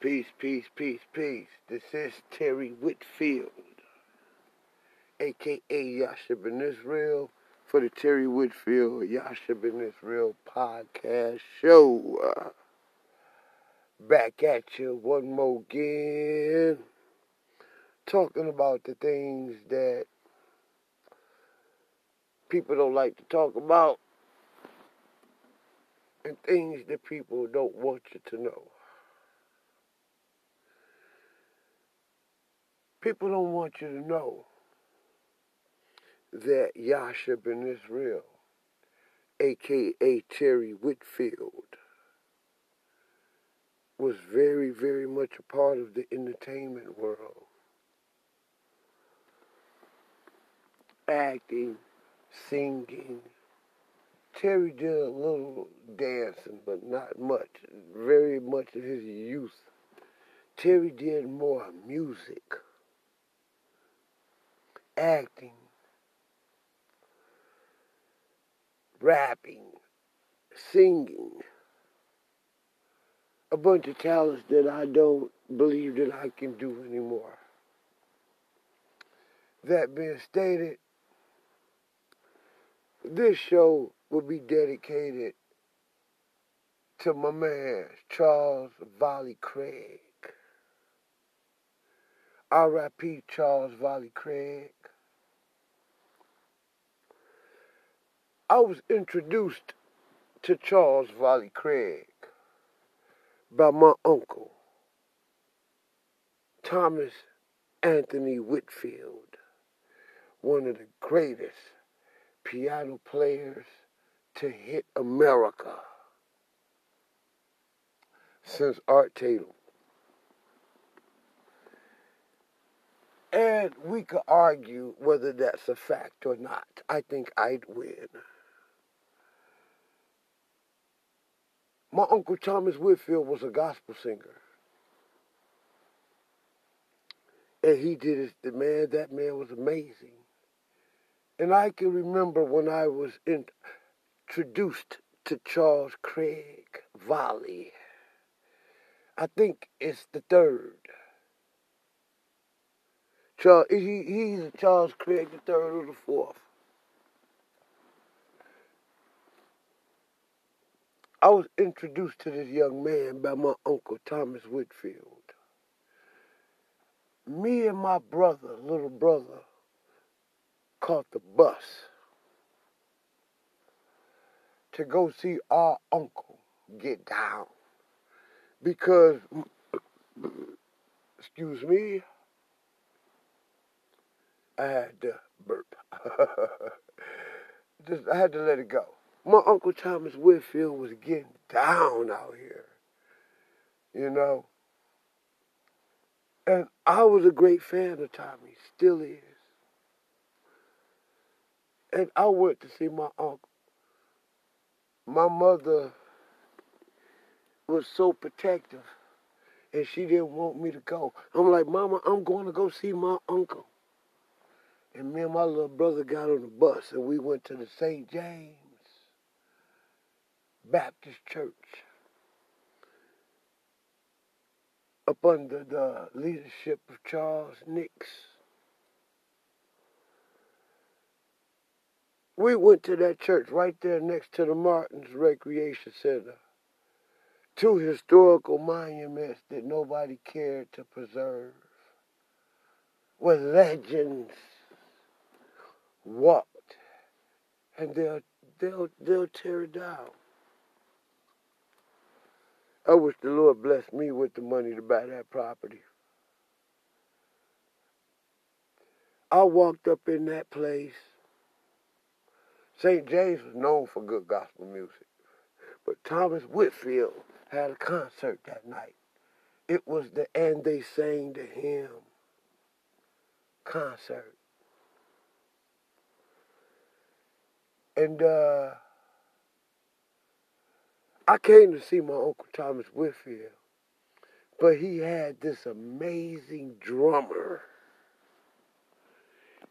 Peace, peace, peace, peace. This is Terry Whitfield, aka Yasha Ben Israel, for the Terry Whitfield Yasha Ben Israel podcast show. Back at you one more again, talking about the things that people don't like to talk about and things that people don't want you to know. People don't want you to know that Yasha Ben Israel, aka Terry Whitfield, was very, very much a part of the entertainment world. Acting, singing. Terry did a little dancing, but not much. Very much of his youth. Terry did more music acting, rapping, singing, a bunch of talents that I don't believe that I can do anymore. That being stated, this show will be dedicated to my man, Charles Volley Craig. R.I.P. Charles Volley Craig. I was introduced to Charles Volley Craig by my uncle, Thomas Anthony Whitfield, one of the greatest piano players to hit America since Art Tatum. And we could argue whether that's a fact or not. I think I'd win. My Uncle Thomas Whitfield was a gospel singer. And he did it, the man, that man was amazing. And I can remember when I was introduced to Charles Craig Volley. I think it's the third. Charles, he, he's Charles Craig the third or the fourth. I was introduced to this young man by my uncle Thomas Whitfield. Me and my brother, little brother, caught the bus to go see our uncle get down because, excuse me, I had to burp. Just I had to let it go my Uncle Thomas Whitfield was getting down out here. You know? And I was a great fan of Tommy, still is. And I went to see my uncle. My mother was so protective, and she didn't want me to go. I'm like, Mama, I'm going to go see my uncle. And me and my little brother got on the bus, and we went to the St. James. Baptist Church up under the leadership of Charles Nix. We went to that church right there next to the Martins Recreation Center. Two historical monuments that nobody cared to preserve. Where legends walked and they'll they'll they'll tear it down. I wish the Lord blessed me with the money to buy that property. I walked up in that place. St. James was known for good gospel music, but Thomas Whitfield had a concert that night. It was the And They Sang the Hymn concert. And, uh, I came to see my Uncle Thomas Whitfield, but he had this amazing drummer.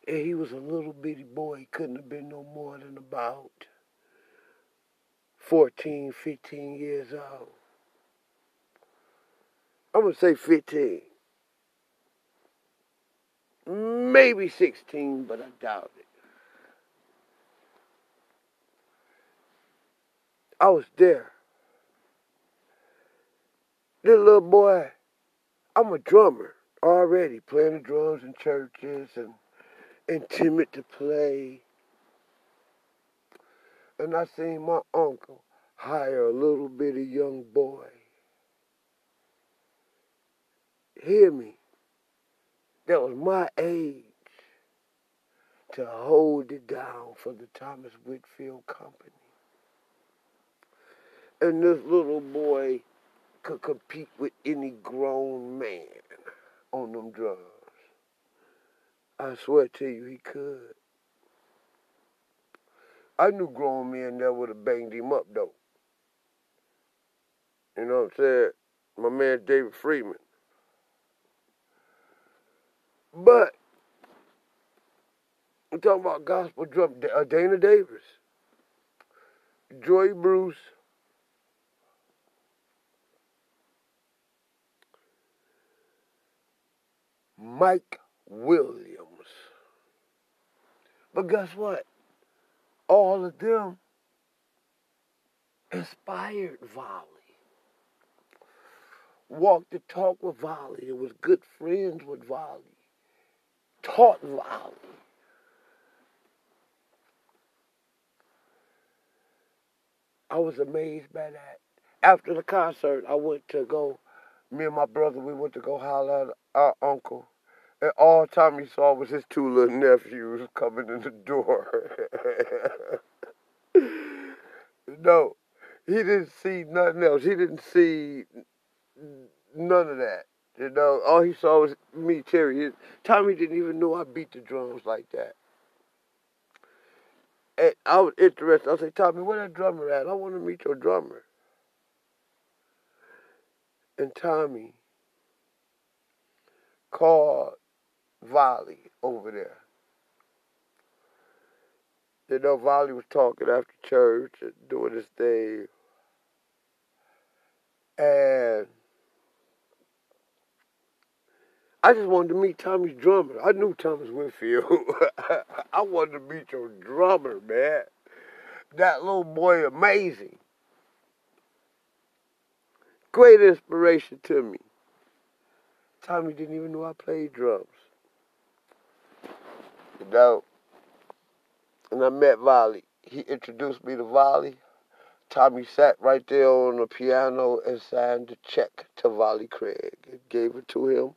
And he was a little bitty boy. He couldn't have been no more than about 14, 15 years old. I'm gonna say 15. Maybe 16, but I doubt it. I was there. This little boy, I'm a drummer already, playing the drums in churches and, and timid to play. And I seen my uncle hire a little bitty young boy. Hear me. That was my age to hold it down for the Thomas Whitfield Company. And this little boy could compete with any grown man on them drums. I swear to you, he could. I knew grown men that would have banged him up, though. You know what I'm saying? My man David Freeman. But I'm talking about gospel drum. Uh, Dana Davis, Joy Bruce, Mike Williams. But guess what? All of them inspired Volley. Walked the talk with Volley. It was good friends with Volley. Taught Volley. I was amazed by that. After the concert, I went to go, me and my brother, we went to go holler at our uncle. And all Tommy saw was his two little nephews coming in the door. no, he didn't see nothing else. He didn't see none of that. You know, all he saw was me, Terry. Tommy didn't even know I beat the drums like that. And I was interested. I said, Tommy, where that drummer at? I want to meet your drummer. And Tommy called Volley over there. You know, Volley was talking after church and doing his thing. And I just wanted to meet Tommy's drummer. I knew Thomas Whitfield. I wanted to meet your drummer, man. That little boy, amazing. Great inspiration to me. Tommy didn't even know I played drums. You know, and I met Volley. He introduced me to Volley. Tommy sat right there on the piano and signed the check to Volley Craig and gave it to him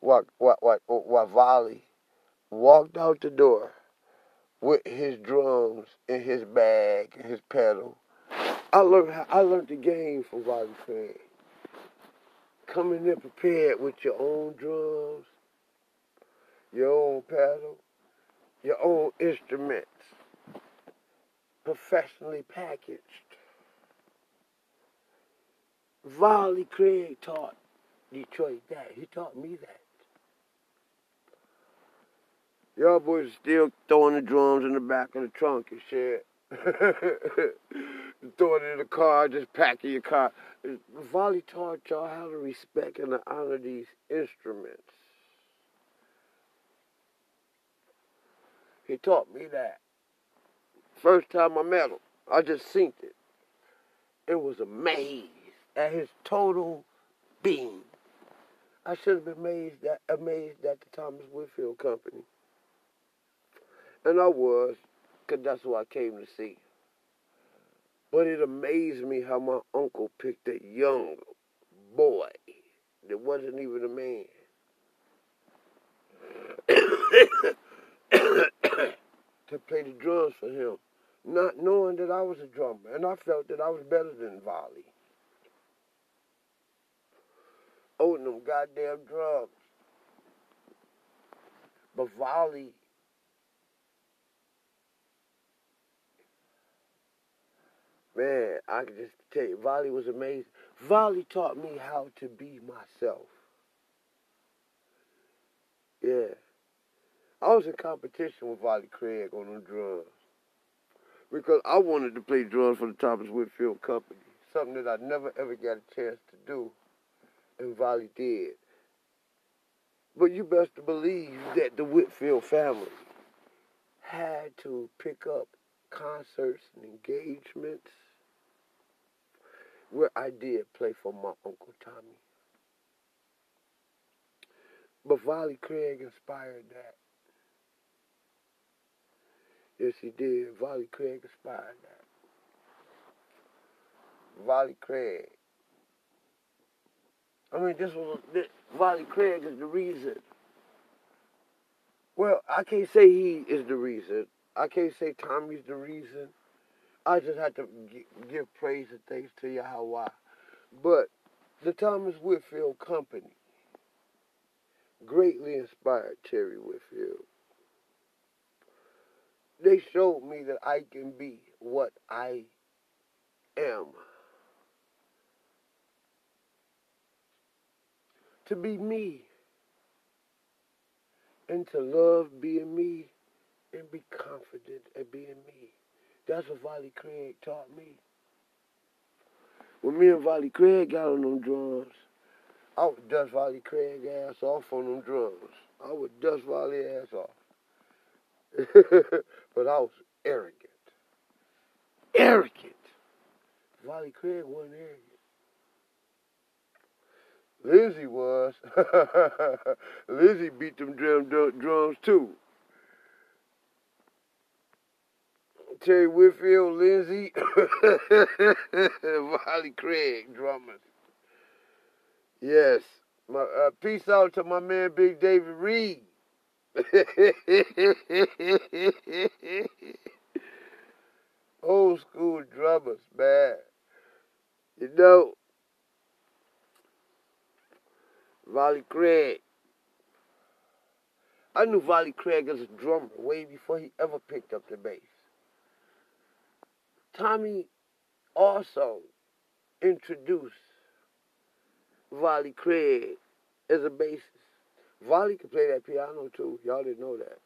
while, while, while, while Volley walked out the door with his drums in his bag and his pedal. I learned I learned the game from Volley Craig. Coming in prepared with your own drums, your own pedal, your own instruments, professionally packaged. Volley Craig taught Detroit that. He taught me that. Y'all boys are still throwing the drums in the back of the trunk and shit. throwing it in the car, just packing your car. Volley taught y'all how to respect and honor these instruments. He taught me that. First time I met him, I just synced it. It was amazed at his total being. I should have been amazed at, amazed at the Thomas Whitfield Company. And I was, because that's who I came to see. But it amazed me how my uncle picked a young boy that wasn't even a man. to play the drums for him, not knowing that I was a drummer. And I felt that I was better than Volley. Owning them goddamn drums. But Volley Man, I can just tell you, Volley was amazing. Volley taught me how to be myself. Yeah. I was in competition with Volley Craig on the drums. Because I wanted to play drums for the Thomas Whitfield Company. Something that I never ever got a chance to do. and Volley did. But you best believe that the Whitfield family had to pick up concerts and engagements where I did play for my Uncle Tommy. But Volley Craig inspired that. Yes, he did. Volley Craig inspired that. Volley Craig. I mean, this was this, Volley Craig is the reason. Well, I can't say he is the reason. I can't say Tommy's the reason. I just have to give praise and thanks to Yahweh. But the Thomas Whitfield Company greatly inspired Terry Whitfield. They showed me that I can be what I am. To be me. And to love being me and be confident at being me. That's what Volley Craig taught me. When me and Volley Craig got on them drums, I would dust Volley Craig ass off on them drums. I would dust Volley ass off. but I was arrogant. Arrogant. Volley Craig wasn't arrogant. Lizzie was. Lizzie beat them drum, drums too. Terry Whitfield, Lindsay, Volley Craig, drummers. Yes. My uh, peace out to my man Big David Reed. Old school drummers, man. You know, Volley Craig. I knew Volley Craig as a drummer way before he ever picked up the bass. Tommy also introduced Volley Craig as a bassist. Volley could play that piano too. Y'all didn't know that.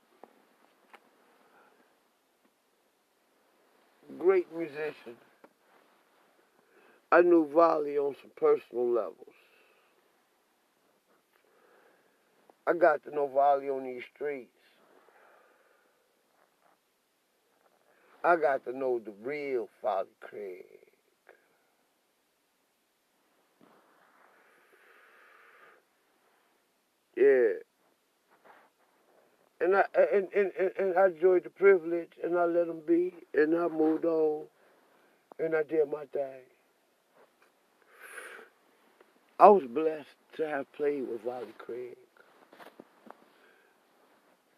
Great musician. I knew Volley on some personal levels. I got to know Volley on these streets. I got to know the real Volley Craig. Yeah. And I and, and, and, and I enjoyed the privilege and I let him be and I moved on and I did my thing. I was blessed to have played with Volley Craig.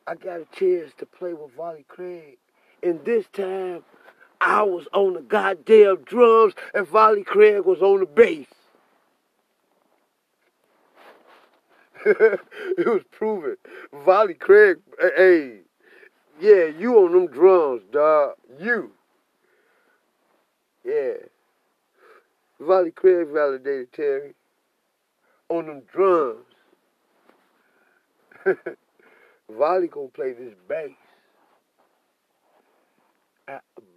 I got a chance to play with Volley Craig and this time, I was on the goddamn drums and Volley Craig was on the bass. it was proven. Volley Craig, eh, hey, yeah, you on them drums, dog. You. Yeah. Volley Craig validated Terry on them drums. Volley gonna play this bass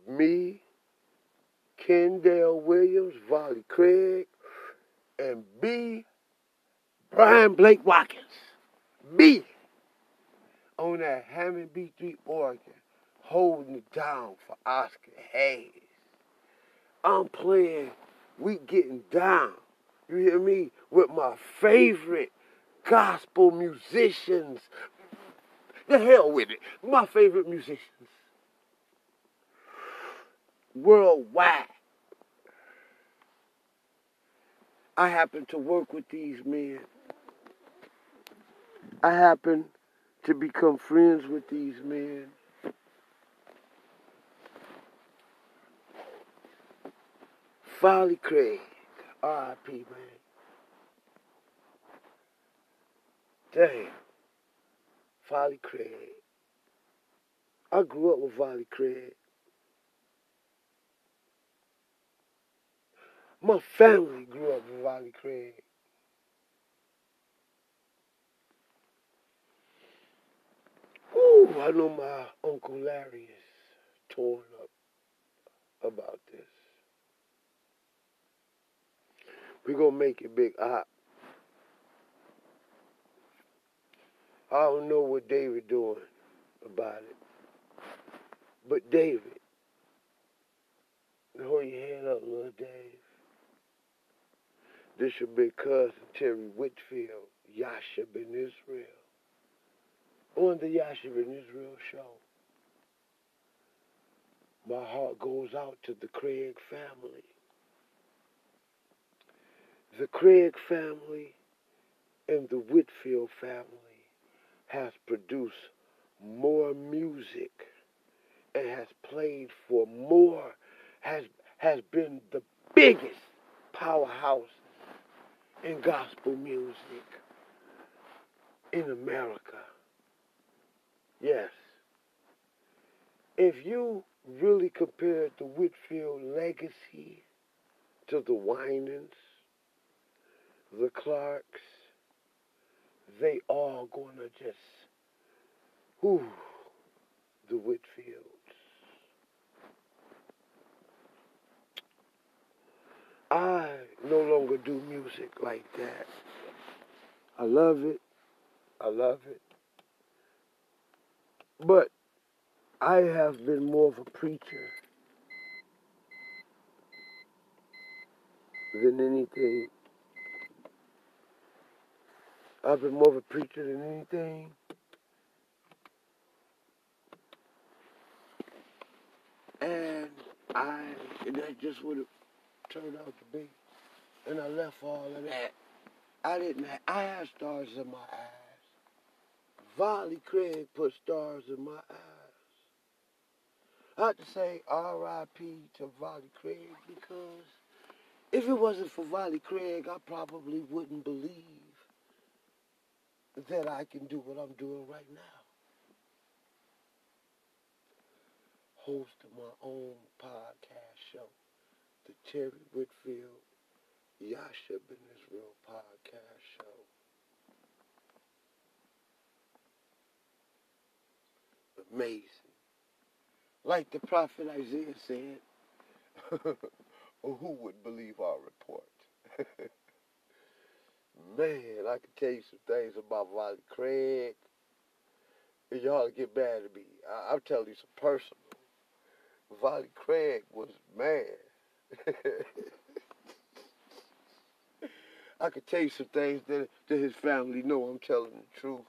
me, Kendall Williams, Volley Craig, and B, Brian Blake Watkins. B, on that Hammond B3 organ, holding it down for Oscar Hayes. I'm playing, we getting down. You hear me? With my favorite gospel musicians. The hell with it. My favorite musicians worldwide. I happen to work with these men. I happen to become friends with these men. Volley Craig, R.I.P. man. Damn. Volley Craig. I grew up with Volley Craig. My family grew up in Valley Craig. Ooh, I know my Uncle Larry is torn up about this. We're going to make it big. I, I don't know what David doing about it. But David, hold your head up, little Dave. This your big cousin Terry Whitfield, Yasha Israel. On the Yasha Israel show. My heart goes out to the Craig family. The Craig family and the Whitfield family has produced more music and has played for more, has has been the biggest powerhouse in gospel music in America. Yes. If you really compare the Whitfield legacy to the Winans, the Clarks, they all gonna just, whoo, the Whitfields. I no longer do music like that. I love it. I love it. But I have been more of a preacher than anything. I've been more of a preacher than anything. And I, and that just would have turned out to be. And I left all of that. I didn't have, I had stars in my eyes. Volley Craig put stars in my eyes. I have to say R.I.P. to Volley Craig because if it wasn't for Volley Craig, I probably wouldn't believe that I can do what I'm doing right now. Host of my own podcast show, the Terry Whitfield Yasha Ben Israel podcast show. Amazing. Like the prophet Isaiah said, who would believe our report? Man, I can tell you some things about Volley Craig. Y'all get mad at me. I- I'll tell you some personal. Volley Craig was mad. I could tell you some things that, that his family know I'm telling the truth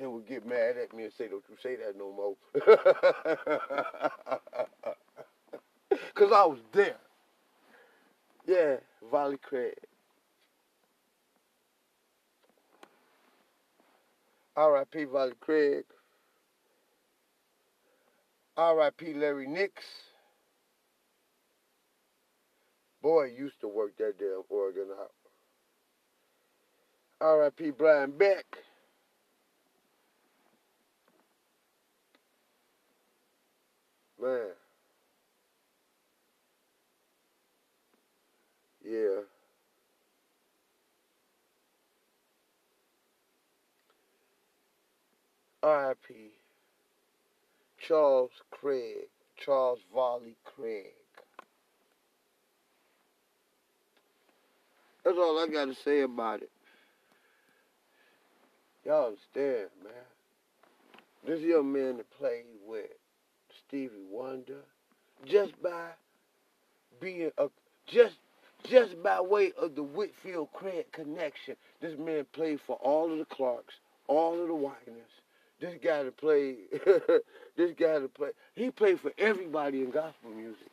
and would get mad at me and say, don't you say that no more. Because I was there. Yeah, Volley Craig. R.I.P. Volley Craig. R.I.P. Larry Nix. Boy, used to work that damn organ out. R.I.P. Brian Beck. Man. Yeah. R.I.P. Charles Craig. Charles Volley Craig. That's all I got to say about it. Y'all understand, man. This young man that played with Stevie Wonder, just by being a just just by way of the Whitfield Craig connection, this man played for all of the Clarks, all of the Winans. This guy to play, this guy to play, he played for everybody in gospel music.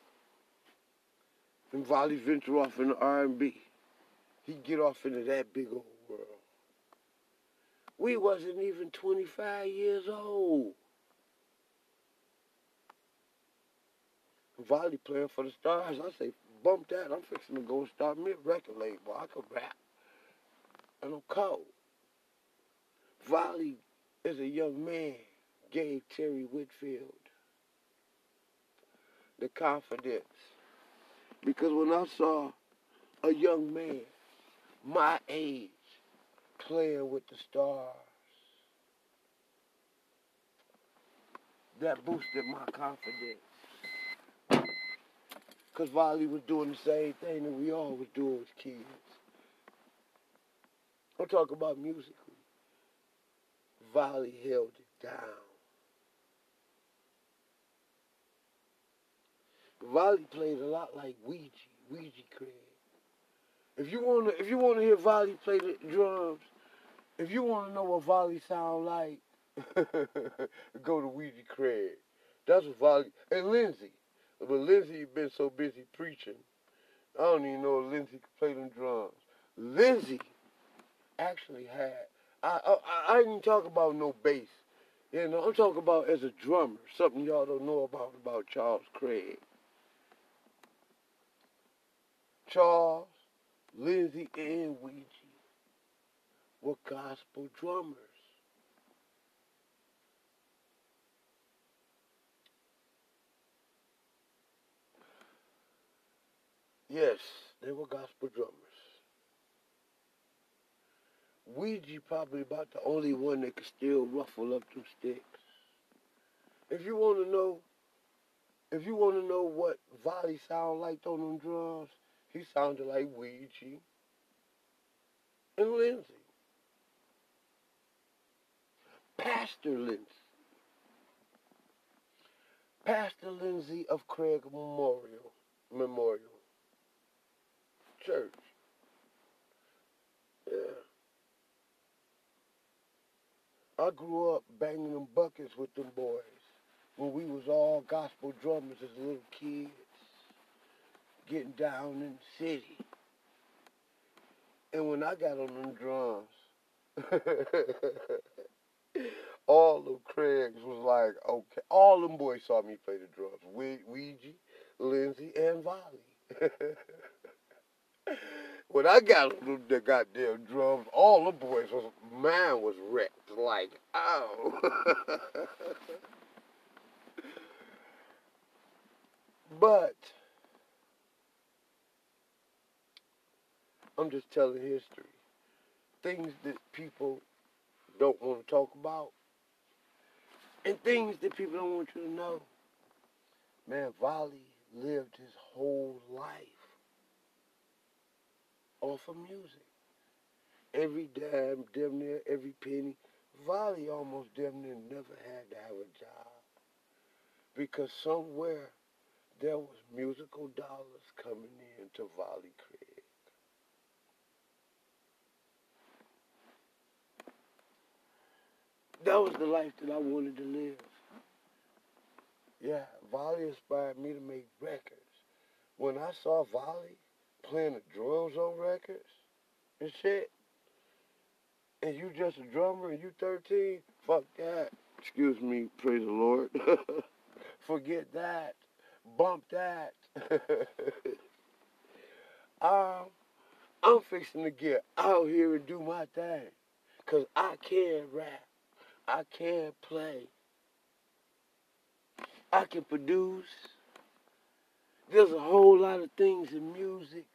And Volley venture in the R&B. He get off into that big old world. We wasn't even 25 years old. Volley playing for the stars. I say, bump that. I'm fixing to go start me a record label. I could rap. And I'm cold. Volley is a young man gave Terry Whitfield the confidence. Because when I saw a young man my age playing with the stars, that boosted my confidence. Because Volley was doing the same thing that we all was doing as kids. I'm talking about musically. Volley held it down. Volley played a lot like Ouija, Ouija Craig. If you wanna, if you wanna hear Volley play the drums, if you wanna know what Volley sound like, go to Ouija Craig. That's what Volley and Lindsay. But Lindsay been so busy preaching, I don't even know if Lindsay could play them drums. Lindsay actually had. I I, I didn't talk about no bass. You know, I'm talking about as a drummer, something y'all don't know about about Charles Craig. Charles, Lindsay, and Ouija were gospel drummers. Yes, they were gospel drummers. Ouija probably about the only one that could still ruffle up two sticks. If you want to know, if you want to know what Volley sound like on them drums, he sounded like Ouija and Lindsay. Pastor Lindsay. Pastor Lindsay of Craig Memorial Memorial Church. Yeah. I grew up banging them buckets with them boys when we was all gospel drummers as a little kids, getting down in the city. And when I got on them drums, all them Craigs was like, okay. All them boys saw me play the drums. We- Ouija, Lindsay, and Volley. when I got on the goddamn drums, all the boys was mine was wrecked. Like, oh. but I'm just telling history. Things that people don't want to talk about. And things that people don't want you to know. Man, Volley lived his whole life off of music. Every dime, damn near every penny. Volley almost damn near never had to have a job. Because somewhere there was musical dollars coming in to Volley Craig. That was the life that I wanted to live. Yeah, Volley inspired me to make records. When I saw Volley playing the drums on records and shit, and you just a drummer and you 13, fuck that. Excuse me, praise the Lord. Forget that. Bump that. um, I'm fixing to get out here and do my thing. Because I can rap. I can play. I can produce. There's a whole lot of things in music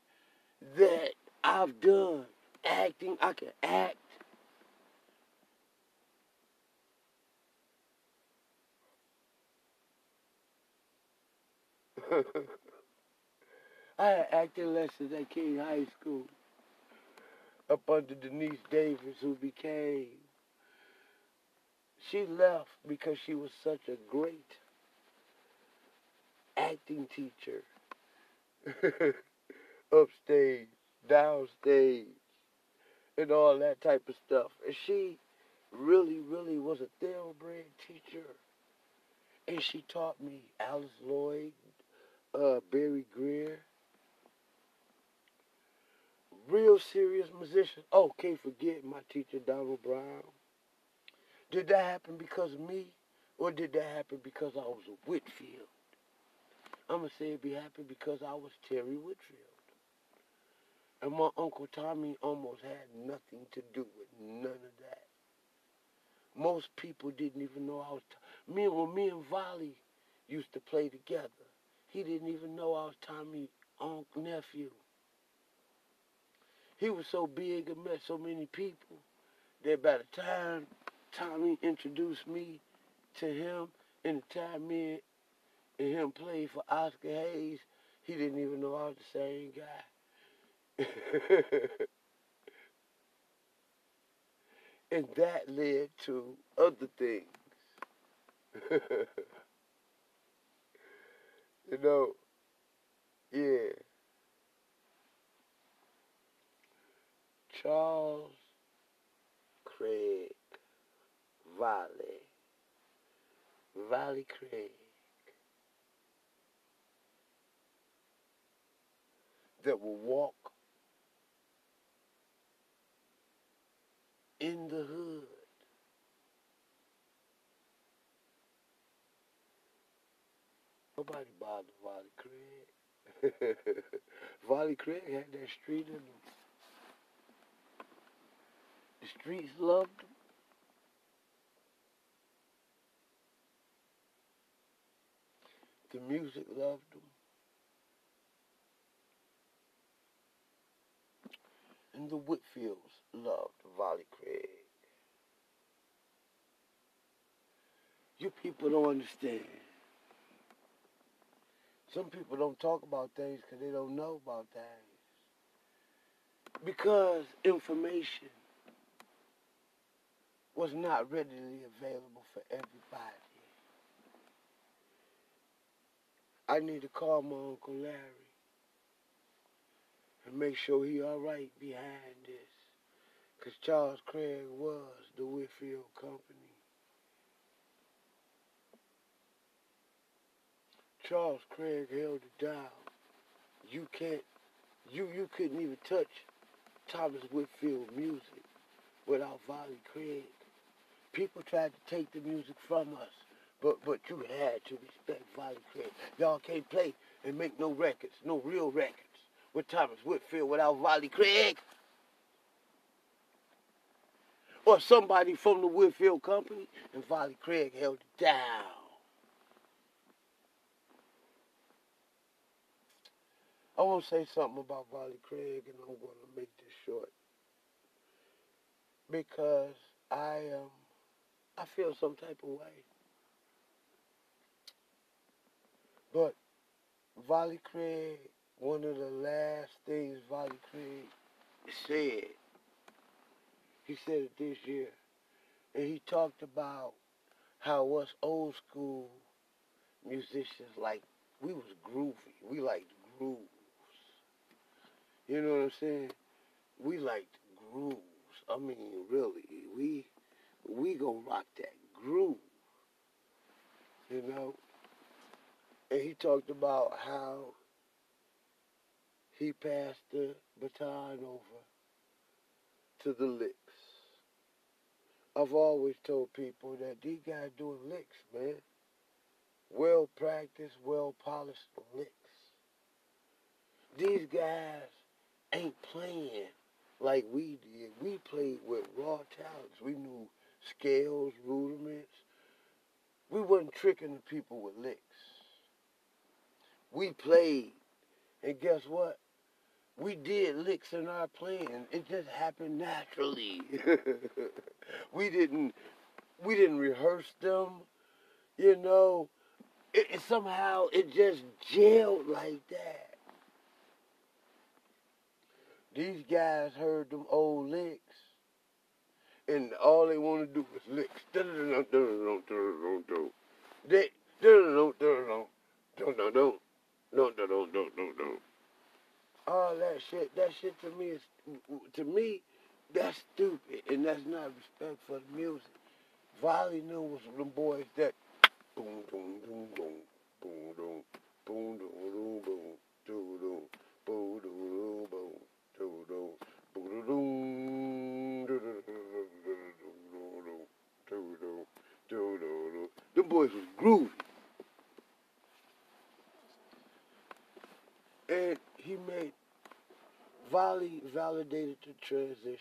that I've done. Acting, I can act. I had acting lessons at King High School up under Denise Davis, who became. She left because she was such a great acting teacher. Upstage, downstage, and all that type of stuff. And she really, really was a thoroughbred teacher. And she taught me Alice Lloyd, uh, Barry Greer. Real serious musician. Oh, can't forget my teacher, Donald Brown. Did that happen because of me? Or did that happen because I was a Whitfield? I'm going to say it be happy because I was Terry Whitfield. And my Uncle Tommy almost had nothing to do with none of that. Most people didn't even know I was. T- me when me and Volley used to play together, he didn't even know I was Tommy uncle nephew. He was so big and met so many people that by the time Tommy introduced me to him, and the time me and him played for Oscar Hayes, he didn't even know I was the same guy. And that led to other things. you know, yeah. Charles Craig Valley. Valley Craig. That will walk in the hood. Nobody bothered Valley Craig. Valley Craig had that street in. The streets loved him. The music loved him. And the Whitfields loved Valley Craig. You people don't understand. Some people don't talk about things because they don't know about things. Because information was not readily available for everybody. I need to call my Uncle Larry and make sure he all right behind this. Because Charles Craig was the Whitfield Company. Charles Craig held it down. You can't, you, you couldn't even touch Thomas Whitfield music without Valley Craig. People tried to take the music from us, but but you had to respect Valley Craig. Y'all can't play and make no records, no real records with Thomas Whitfield without Valley Craig. Or somebody from the Whitfield Company, and Valley Craig held it down. I want to say something about Valley Craig, and I'm going to make this short. Because I um, I feel some type of way. But Valley Craig, one of the last things Valley Craig said, he said it this year, and he talked about how us old school musicians like we was groovy. We liked grooves. You know what I'm saying? We liked grooves. I mean, really, we we gonna rock that groove. You know? And he talked about how he passed the baton over to the licks. I've always told people that these guys doing licks, man. Well practiced, well polished licks. These guys ain't playing like we did. We played with raw talents. We knew scales, rudiments. We wasn't tricking the people with licks. We played, and guess what? We did licks in our playing. It just happened naturally. we didn't we didn't rehearse them. You know, it, it somehow it just gelled like that. These guys heard them old licks and all they want to do is licks. They all that shit. That shit to me is to me that's stupid and that's not respect for the music. Volley knew was them boys that boom boom boom boom boom boom boom boom boom boom boom boom boom boom boom them boys was groovy. And he made Volley validated the transition.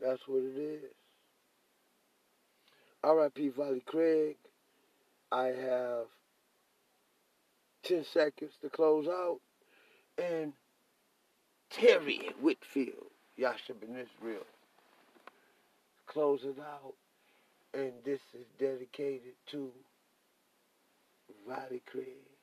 That's what it is. R.I.P. Volley Craig. I have 10 seconds to close out. And Terry Whitfield, Yasha Ben Israel close it out. And this is dedicated to Valley Craig.